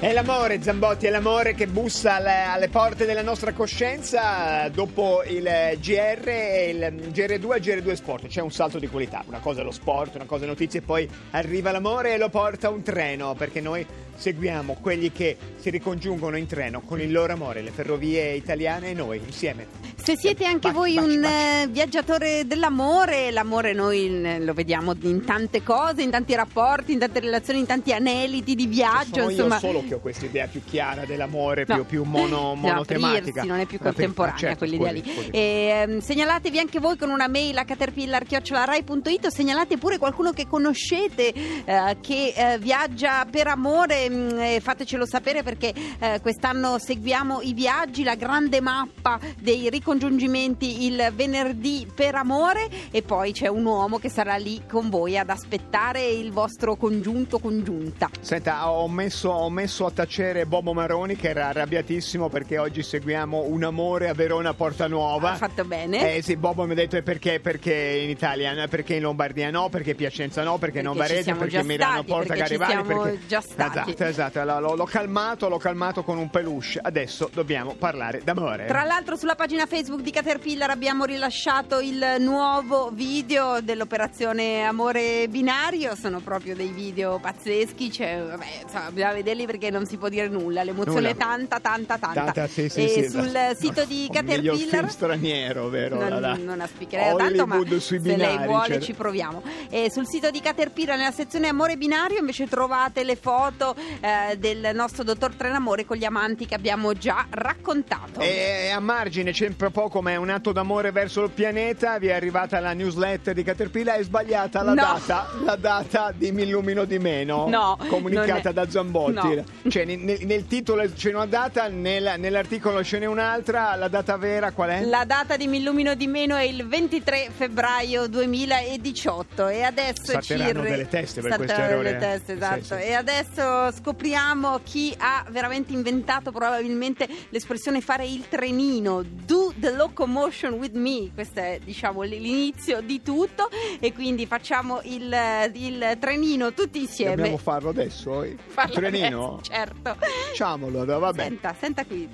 È l'amore, Zambotti, è l'amore che bussa alle, alle porte della nostra coscienza dopo il GR e il GR2 al GR2 Sport. C'è un salto di qualità, una cosa è lo sport, una cosa è notizie, poi arriva l'amore e lo porta un treno, perché noi seguiamo quelli che si ricongiungono in treno con il loro amore, le ferrovie italiane e noi insieme. Se siete anche Baci, voi baci, un baci. eh, viaggiatore dell'amore, l'amore noi lo vediamo in tante cose, in tanti rapporti, in tante relazioni, in tanti aneliti di viaggio, Sono insomma. io solo che ho questa idea più chiara dell'amore, No. più, più mono, monotematica. aprirsi, non è più contemporanea certo, quell'idea lì. E, ehm, segnalatevi anche voi con una mail a caterpillar.rai.it o segnalate pure qualcuno che conoscete eh, che eh, viaggia per amore mh, e fatecelo sapere perché eh, quest'anno seguiamo i viaggi, la grande mappa dei ricongiungimenti il venerdì per amore e poi c'è un uomo che sarà lì con voi ad aspettare il vostro congiunto congiunta. Senta, ho messo, ho messo a tacere Bobo Maroni che era arrabbiatissimo perché oggi seguiamo un amore a Verona Porta Nuova. Ha fatto bene. Eh sì, Bobo mi ha detto "E perché, perché in Italia, perché in Lombardia no, perché Piacenza no, perché, non Perché ci Varese, perché Milano stati, Porta perché Garibaldi. perché... già stati. Esatto, esatto, L- l'ho, l'ho calmato, l'ho calmato con un peluche. Adesso dobbiamo parlare d'amore. Tra l'altro sulla pagina Facebook di Caterpillar abbiamo rilasciato il nuovo video dell'operazione Amore Binario, sono proprio dei video pazzeschi, cioè, vabbè, insomma, bisogna vederli perché non si può dire nulla, l'emozione Nulla. è tanta, tanta, tanta. Tanta, sì, sì, e sì, sul da- sito di Un film Caterpillar... straniero, vero? Non, La- la- non aspiccherei tanto, ma se lei binari, vuole cioè- ci proviamo. E sul sito di Caterpillar, nella sezione Amore Binario, invece trovate le foto eh, del nostro dottor Trenamore con gli amanti che abbiamo già raccontato. E a margine c'è proprio come un atto d'amore verso il pianeta, vi è arrivata la newsletter di Caterpillar, è sbagliata la No. data, la data di Mi illumino di meno, No, comunicata è- da Zambotti. no. Cioè nel, nel- titolo c'è una data, nel- nell'articolo ce n'è un'altra, la data vera qual è? La data di Mi illumino di meno è il 23 febbraio 2018 e adesso ci delle teste per questo errore. delle teste, Sì, esatto. sì. E adesso scopriamo chi ha veramente inventato probabilmente l'espressione fare il trenino, do the locomotion with me. Questo è diciamo l'inizio di tutto e quindi facciamo il, il trenino tutti insieme. Dobbiamo farlo adesso? Il Farlo trenino? adesso, certo. Facciamolo, allora, va bene. Senta, senta qui.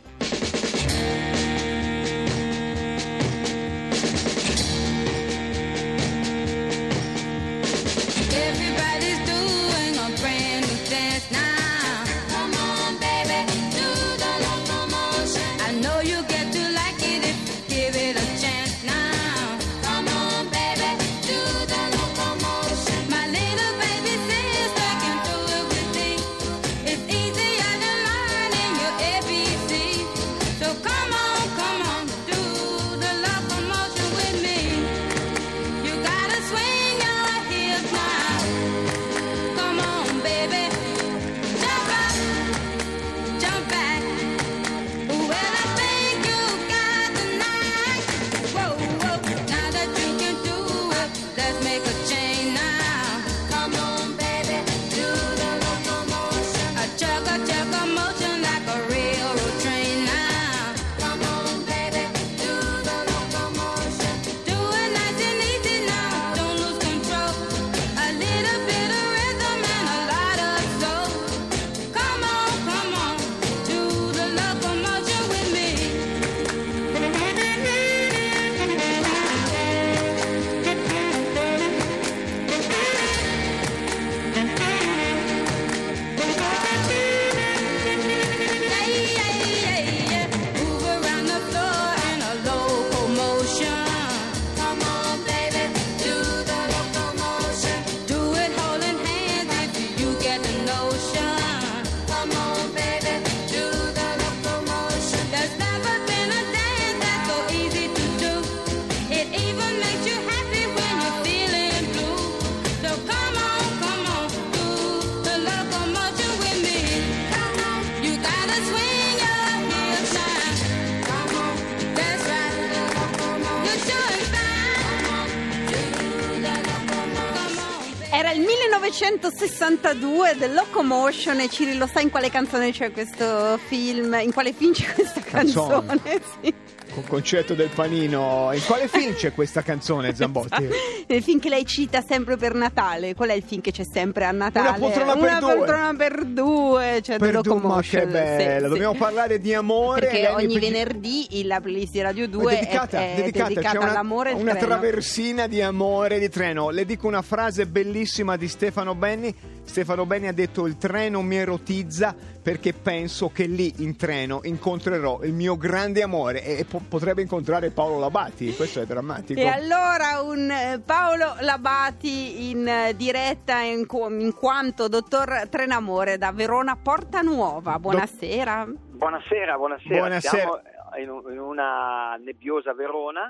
1962 del Locomotion e Cirillo sa in quale canzone c'è questo film, in quale film c'è questa Canzone. canzone? Sì. Con concetto del panino. In quale film c'è questa canzone, Zambotti? Il film che lei cita sempre per Natale. Qual è il film che c'è sempre a Natale? Una poltrona per Una due. poltrona per due. Cioè Per The du- ma che bella, sì, sì. dobbiamo parlare di amore. Perché ogni pre- venerdì la playlist di Radio 2 è dedicata, è, è dedicata, dedicata c'è una, all'amore e una treno. traversina di amore di treno. Le dico una frase bellissima di Stefano Benni. Stefano Benni ha detto il treno mi erotizza perché penso che lì in treno incontrerò il mio grande amore e, e po- potrebbe incontrare Paolo Labati. Questo è drammatico. E allora un eh, Paolo Labati in eh, diretta in, cu- in quanto dottor Trenamore da Verona Porta Nuova. Buonasera. Buonasera, buonasera. Buonasera. Siamo in, un- in una nebbiosa Verona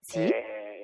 Sì. eh,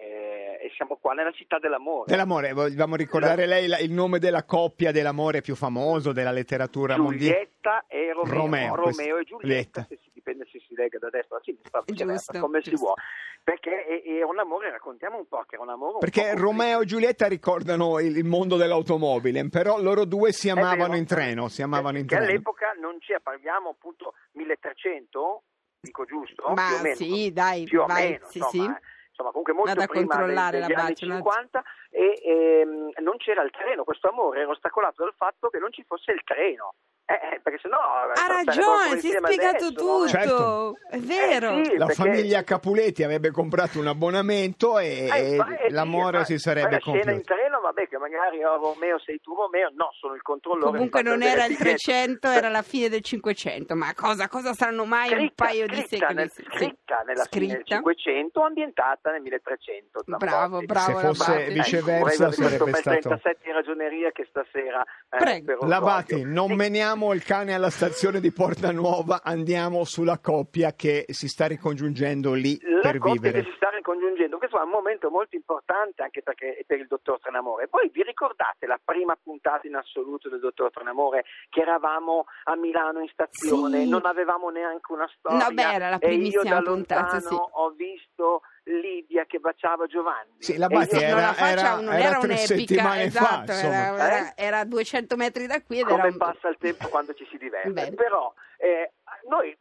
e siamo qua nella città dell'amore. Dell'amore, vogliamo ricordare lei la- il nome della coppia dell'amore più famoso della letteratura mondiale? Giulietta e Romeo. Romeo, Romeo e Giulietta, se si dipende se si lega da destra o da sinistra, o Giusto, come si giusto. vuole. Perché è- era un amore, raccontiamo un po' che era un amore un Perché po' Romeo e Giulietta ricordano il, il mondo dell'automobile, però loro due si È amavano vero. in treno, si amavano in Che treno. all'epoca non c'era, parliamo appunto 1300, dico giusto? Ma più o meno, sì, dai, più o vai, meno, sì, insomma, sì. eh. Insomma, comunque molto Vado a prima dei- degli anni bacio, un 50 e ehm, non c'era il treno, questo amore era ostacolato dal fatto che non ci fosse il treno. Eh, eh, perché sennò Ha sarebbero ragione, si è spiegato adesso, no? tutto. Certo. È vero. Eh, sì, La perché- famiglia Capuletti avrebbe comprato un abbonamento e, Eh, ma- eh, e sì, l'amore ma- si ma sarebbe la scena in compiuto. treno, vabbè, che magari oh, Romeo sei tu Romeo, no, sono il controllore. Comunque non era il biglietto. 300, era la fine del 500. Ma cosa, cosa saranno mai un Scritta- paio di scritta secoli? nel- Sì. scritta nella fine del Scritta. 500, ambientata nel 1300. Bravo, bravo. Se fosse viceversa sarebbe stato... 37 in ragioneria che stasera eh, Prego. Ossorio. non Sì, meniamo il cane alla stazione di Porta Nuova, andiamo sulla coppia che si sta ricongiungendo lì la per coppia vivere. che si sta ricongiungendo, questo è un momento molto importante anche perché è per il dottor Trenamore. Voi vi ricordate la prima puntata in assoluto del dottor Trenamore che eravamo a Milano in stazione, Sì. non avevamo neanche una storia No, beh, era la e io primissima da puntata, lontano sì. ho visto Lidia che baciava Giovanni. Sì, E Labati io- non la era, faccia, era, non era era un'epica, fa, esatto, insomma. era, era- Eh? era a 200 metri da qui ed era come un... passa il tempo quando ci si diverte. Però eh, noi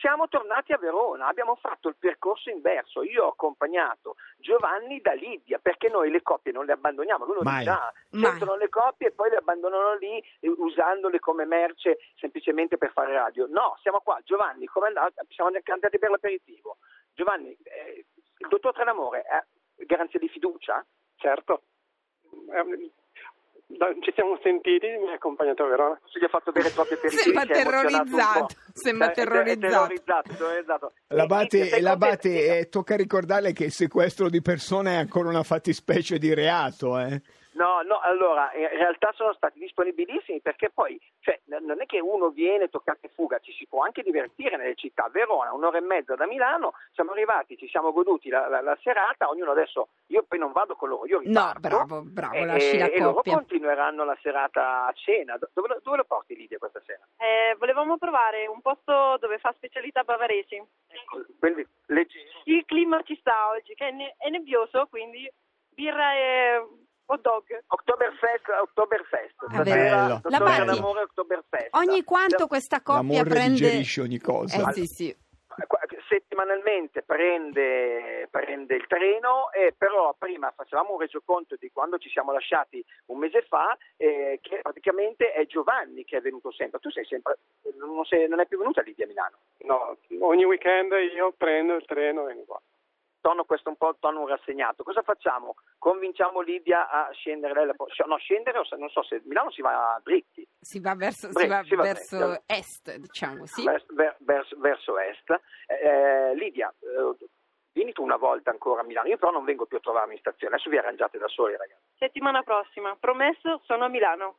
siamo tornati a Verona, abbiamo fatto il percorso inverso. Io ho accompagnato Giovanni da Lidia perché noi le coppie non le abbandoniamo. Uno Mai. dice, ah, sentono le coppie e poi le abbandonano lì eh, usandole come merce semplicemente per fare radio. No, siamo qua. Giovanni, come andate? Siamo andati per l'aperitivo. Giovanni, il dottor Trenamore, eh, garanzia di fiducia? Certo. Ehm, Ci siamo sentiti, mi ha accompagnato a Verona. Se gli ha fatto bere troppi aperitivi Sembra si è po'. terrorizzato, sembra Eh, è- è terrorizzato. terrorizzato, terrorizzato. Labati, E- e- Labati, e- eh, tocca ricordarle che il sequestro di persone è ancora una fattispecie di reato. Eh. No, no, allora, in realtà sono stati disponibilissimi perché poi, cioè, non è che uno viene, toccate fuga, ci si può anche divertire nelle città. Verona, un'ora e mezza da Milano, siamo arrivati, ci siamo goduti la, la- la serata, ognuno adesso, io poi non vado con loro, io No, riparto. bravo, bravo, e, lasci la e loro continueranno la serata a cena. Do- Dove, lo- dove lo porti Lidia questa sera? Eh, volevamo provare un posto dove fa specialità bavaresi. Ecco, Quindi, leggero. Il clima ci sta oggi, che è, ne- è nebbioso, quindi birra e hot dog. Oktoberfest, Oktoberfest. Ah, bello. Trenamore, Oktoberfest. Ogni quanto questa coppia L'amore prende... digerisce ogni cosa. Eh sì, sì. Qua- settimanalmente prende, prende il treno e però prima facevamo un resoconto di quando ci siamo lasciati un mese fa eh, che praticamente è Giovanni che è venuto sempre tu sei sempre non, sei- non è più venuta lì a Milano No, ogni weekend io prendo il treno e vengo qua. Tono questo un po' tono rassegnato cosa facciamo? convinciamo Lidia a scendere lei la può- no scendere non so se Milano si va dritti Si va verso, si Beh, va si va verso est, diciamo, sì. vers- ver- verso, verso est. Eh, Lidia, eh, vieni tu una volta ancora a Milano, io però non vengo più a trovarmi in stazione, adesso vi arrangiate da soli ragazzi. Settimana prossima, promesso, sono a Milano.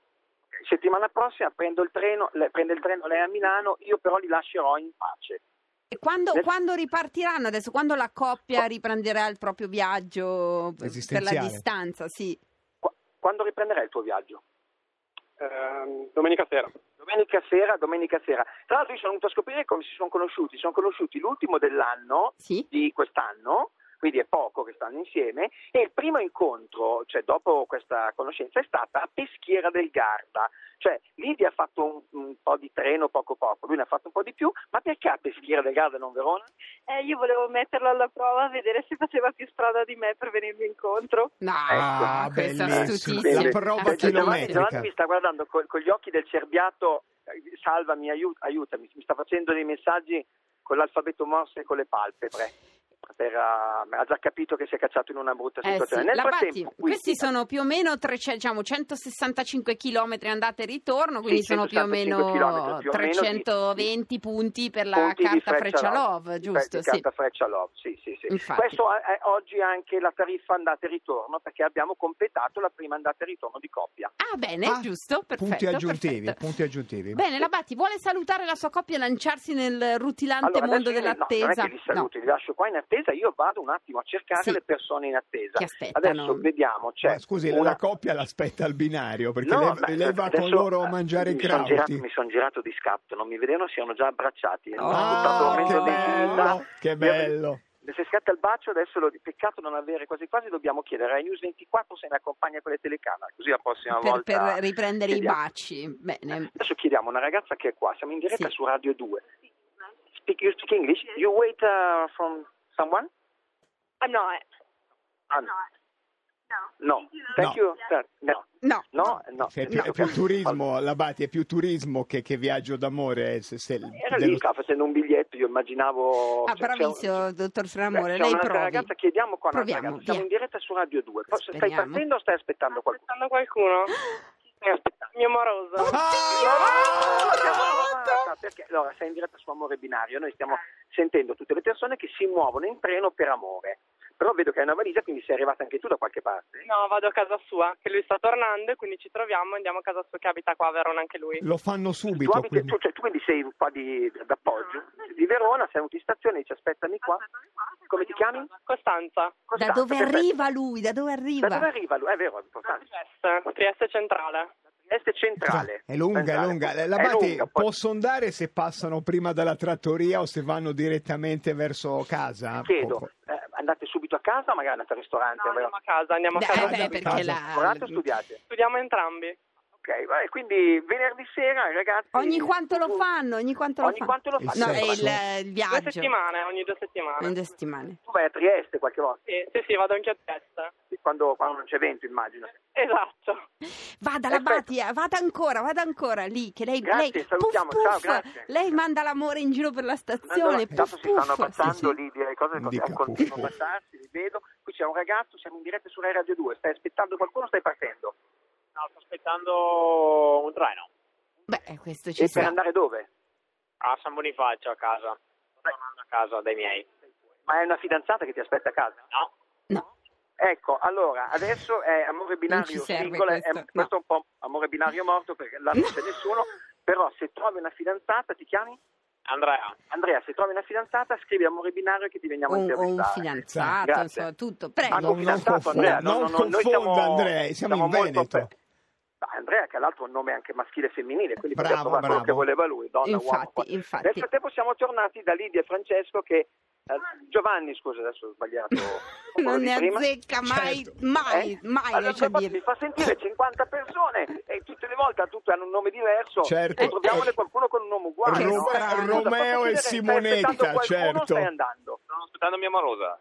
Settimana prossima prendo il treno, lei, prende il treno lei a Milano, io però li lascerò in pace. E quando, Nel- quando ripartiranno adesso? Quando la coppia riprenderà il proprio viaggio per la distanza? Sì. Qua- Quando riprenderai il tuo viaggio? Ehm, domenica sera. Domenica sera, domenica sera. Tra l'altro io sono venuto a scoprire come si sono conosciuti, si sono conosciuti l'ultimo dell'anno Sì? di quest'anno, quindi è poco che stanno insieme, e il primo incontro, cioè dopo questa conoscenza, è stata a Peschiera del Garda, cioè Lidia ha fatto un, un po' di treno poco poco, lui ne ha fatto un po' di più, ma perché a Peschiera del Garda e non Verona? Eh, io volevo metterlo alla prova, vedere se faceva più strada di me per venirmi incontro. No, Ah, questa bellissimo. astutizia. La prova Giovanni, chilometrica. Giovanni mi sta guardando col- con gli occhi del cerbiato, eh, salvami, aiut- aiutami, mi sta facendo dei messaggi con l'alfabeto morse e con le palpebre. Per, eh, ha già capito che si è cacciato in una brutta Eh situazione. sì, Nel la Batti, frattempo, qui- questi sono più o meno 300, diciamo, 165 km andata e ritorno, quindi Sì, sono più o 165 meno chilometri, più o meno di- 320 punti per la punti carta Freccialov, giusto? Sì. carta Freccialov, sì, sì, sì. Infatti. Questo è oggi anche la tariffa andata e ritorno perché abbiamo completato la prima andata e ritorno di coppia. Ah, bene, Ah, giusto, perfetto. Punti aggiuntivi, perfetto. punti aggiuntivi. Bene, la Batti vuole salutare la sua coppia e lanciarsi nel rutilante Allora, mondo io- no, dell'attesa. non è che li saluti, li lascio qua in attesa, io vado un attimo a cercare Sì. le persone in attesa. Adesso vediamo, c'è Ma scusi, una- la coppia l'aspetta al binario perché No, lei, beh, lei va adesso, con loro a mangiare mi son girato, crauti. mi sono girato di scatto, non mi vedevano, si erano già abbracciati. Oh, momento che bello, che bello. Se scatta il bacio, adesso lo, peccato non avere quasi quasi, dobbiamo chiedere a News 24 se ne accompagna con le telecamere, così la prossima per, volta... per riprendere i chiediamo. baci. Bene. Adesso chiediamo a una ragazza che è qua, siamo in diretta Sì. su Radio 2. Speak, you speak English? You wait uh, from someone? I'm not. Ah, no. No. Thank No. you. sir. No. No. No, no. È più, è più turismo, la Bati, è più turismo che, che viaggio d'amore. se- se- Era dello- lì, stava facendo un biglietto, io immaginavo... Ah, cioè, c'è- bravissimo, dottor Framore, lei provi. ragazza, chiediamo qua Proviamo, ragazza. Siamo in diretta su Radio 2. Poi, Stai Speriamo. partendo o stai aspettando qualcuno? Aspettando qualcuno? Aspettando. Mio moroso. Ah, siamo amata, perché allora sei in diretta su Amore Binario, noi stiamo sentendo tutte le persone che si muovono in treno per amore. Però vedo che hai una valigia, quindi sei arrivata anche tu da qualche parte. No, vado a casa sua, che lui sta tornando e quindi ci troviamo e andiamo a casa sua che abita qua a Verona anche lui. Lo fanno Tu, subito. abiti- quindi. tu- cioè, tu quindi sei qua di, d'appoggio di Verona, sei venuto in stazione, dici aspettami qua. Come ti chiami? Costanza. Da Costanza, dove perfetto. arriva lui? Da dove arriva? Da dove arriva lui? È vero, è importante. Trieste, Trieste centrale. Trieste centrale. È lunga, è Centrale. lunga. La È Bati, lunga, poi- posso andare se passano prima dalla trattoria o se vanno direttamente verso casa? Chiedo, eh, andate subito a casa o magari andate al ristorante? No, andiamo a casa, andiamo a Beh, casa. eh, Casa, perché la... Studiate? Studiamo entrambi. Ok, vai, quindi venerdì sera ragazzi... Ogni quanto lo fanno? Ogni quanto lo Ogni fanno? quanto lo Il No, fanno? è il, il Due viaggio. settimane, ogni due settimane. In due settimane. Tu vai a Trieste qualche volta, Sì, sì, sì, vado anche a Trieste. quando, quando non c'è vento immagino. Esatto. Vada la. Batia, vada ancora, vada ancora lì, che lei, Grazie, lei salutiamo, puff, ciao, grazie. lei manda l'amore in giro per la stazione, Intanto puff, si stanno abbassando Sì, sì. lì le cose, continuano a abbassarsi, li vedo. Qui c'è un ragazzo, siamo in diretta su Rai Radio 2, stai aspettando qualcuno o stai partendo? No, sto aspettando un treno Beh, questo ci E per sta. andare dove? a San Bonifacio a casa. Sto tornando a casa dai miei. Ma è una fidanzata che ti aspetta a casa? No, No, Ecco, allora, adesso è amore binario serve singolo, è- questo, no. questo è un po' amore binario morto perché là non c'è nessuno, però se trovi una fidanzata, ti chiami? Andrea. Andrea, se trovi una fidanzata, scrivi amore binario che ti veniamo a un, un intervistare. fidanzato, Grazie. insomma, tutto. Prego. Non- non fidanzato, Andrea, no, non no, no, noi siamo, Andrea, siamo in molto Veneto. per- Ah, Andrea, che l'altro è un nome anche maschile e femminile, quindi Bravo, poteva trovare quello bravo. che voleva lui, donna, uomo. Infatti, qua. infatti. Nel frattempo siamo tornati da Lidia e Francesco che... eh, Giovanni, scusa, adesso ho sbagliato. Non ne prima. azzecca mai, Certo. mai, Eh? mai Allora, dire. mi fa sentire 50 persone e tutte le volte tutte hanno un nome diverso Certo. e troviamole qualcuno con un nome uguale. Che no? Scusa, Romeo e Simonetta, certo. stai andando? Sto aspettando mia morosa.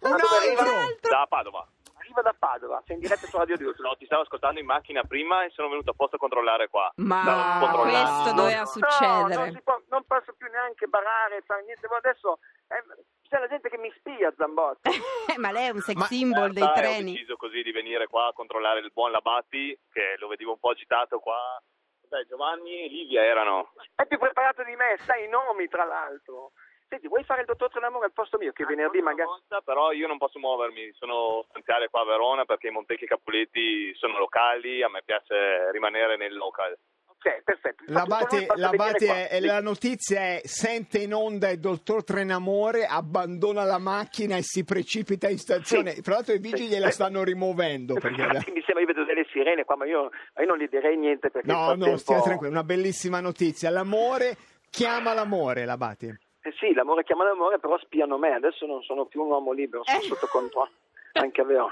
Un altro! Da Padova. Arriva da Padova, sei in diretta su Radio 2. No, ti stavo ascoltando in macchina prima e sono venuto apposta a controllare qua. Ma questo No, doveva No, succedere. non, si può- non posso più neanche barare, fare niente. Ma adesso eh, c'è la gente che mi spia, Zambotti. Eh, Ma lei è un sex Ma- symbol dei treni. Ho deciso così di venire qua a controllare il buon Labatti, che lo vedevo un po' agitato qua. Dai, Giovanni e Livia erano. È più preparato di me, sai i nomi tra l'altro. Senti, vuoi fare il dottor Trenamore al posto mio? Che venerdì magari... Volta, però io non posso muovermi, sono stanziale qua a Verona perché i Montecchi e Capuletti sono locali, a me piace rimanere nel local. Ok, perfetto. La Tutto lui Bate, possa la venire Bate qua. è, è- la notizia è sente in onda il dottor Trenamore, abbandona la macchina e si precipita in stazione. Sì. Tra l'altro i vigili Sì. gliela stanno rimuovendo. Perché... Infatti, mi sembra io vedo delle sirene qua, ma io, ma io non gli direi niente perché No, no, stia tranquillo, una bellissima notizia. L'amore chiama l'amore, la Bate. Eh sì, l'amore chiama l'amore, però spiano me. Adesso non sono più un uomo libero, sono Eh. sotto controllo. Anche vero.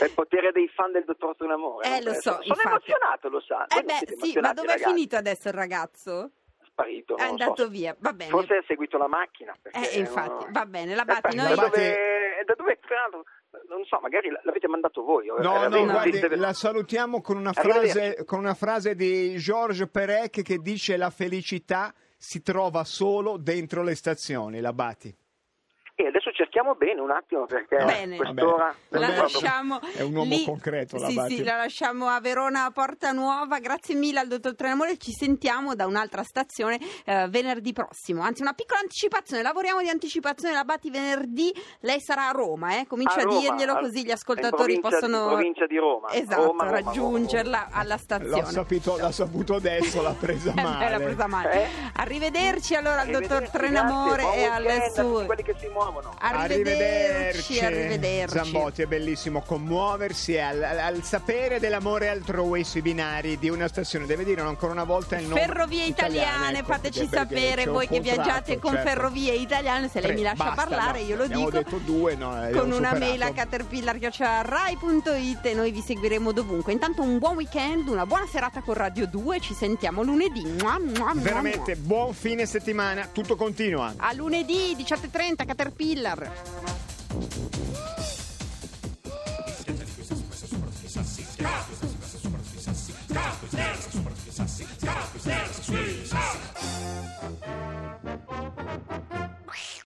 È il potere dei fan del dottor Tronamore. Eh, lo so, Sono infatti. emozionato, lo sa. Eh beh, sì, ma dove è ragazzi? finito adesso il ragazzo? È sparito. È non so. andato via, va bene. Forse ha seguito la macchina. Eh, infatti, non- va bene, la Eh, Batti, da noi... Dove, da dove tra l'altro, non so, magari l'avete mandato voi. No, eh, no, avete- guardi, avete- la salutiamo con una, frase, con una frase di Georges Perec che dice la felicità si trova solo dentro le stazioni, la Bati. Cerchiamo bene un attimo perché Bene. quest'ora... La lasciamo È un uomo lì. concreto, la sì, Batti. sì, la lasciamo a Verona Porta Nuova. Grazie mille al dottor Trenamore. Ci sentiamo da un'altra stazione eh, venerdì prossimo. Anzi, una piccola anticipazione. Lavoriamo di anticipazione. La Batti venerdì. Lei sarà a Roma, eh? Comincio a, A Roma, dirglielo così gli ascoltatori possono. in provincia di Roma. Esatto, Roma, Roma, raggiungerla alla L'ho, stazione. sapito- l'ha saputo adesso, l'ha presa male. l'ha presa male. Eh? Arrivederci allora al dottor Trenamore grazie, e al suo. quelli che si muovono. Arrivederci, arrivederci. Zambotti, è bellissimo commuoversi al, al- sapere dell'amore altrui sui binari di una stazione. Deve dire ancora una volta il nome. Ferrovie italiane, ecco, fateci sapere voi che viaggiate con certo. ferrovie italiane, se lei Tre, mi lascia basta, parlare no, io lo dico. detto due, no, con una superato. mail a caterpillar.rai.it e noi vi seguiremo dovunque. Intanto un buon weekend, una buona serata con Radio 2, ci sentiamo lunedì. Mua, mua, mua, Veramente buon fine settimana, tutto continua. A lunedì 18.30 Caterpillar. arbre. Sí.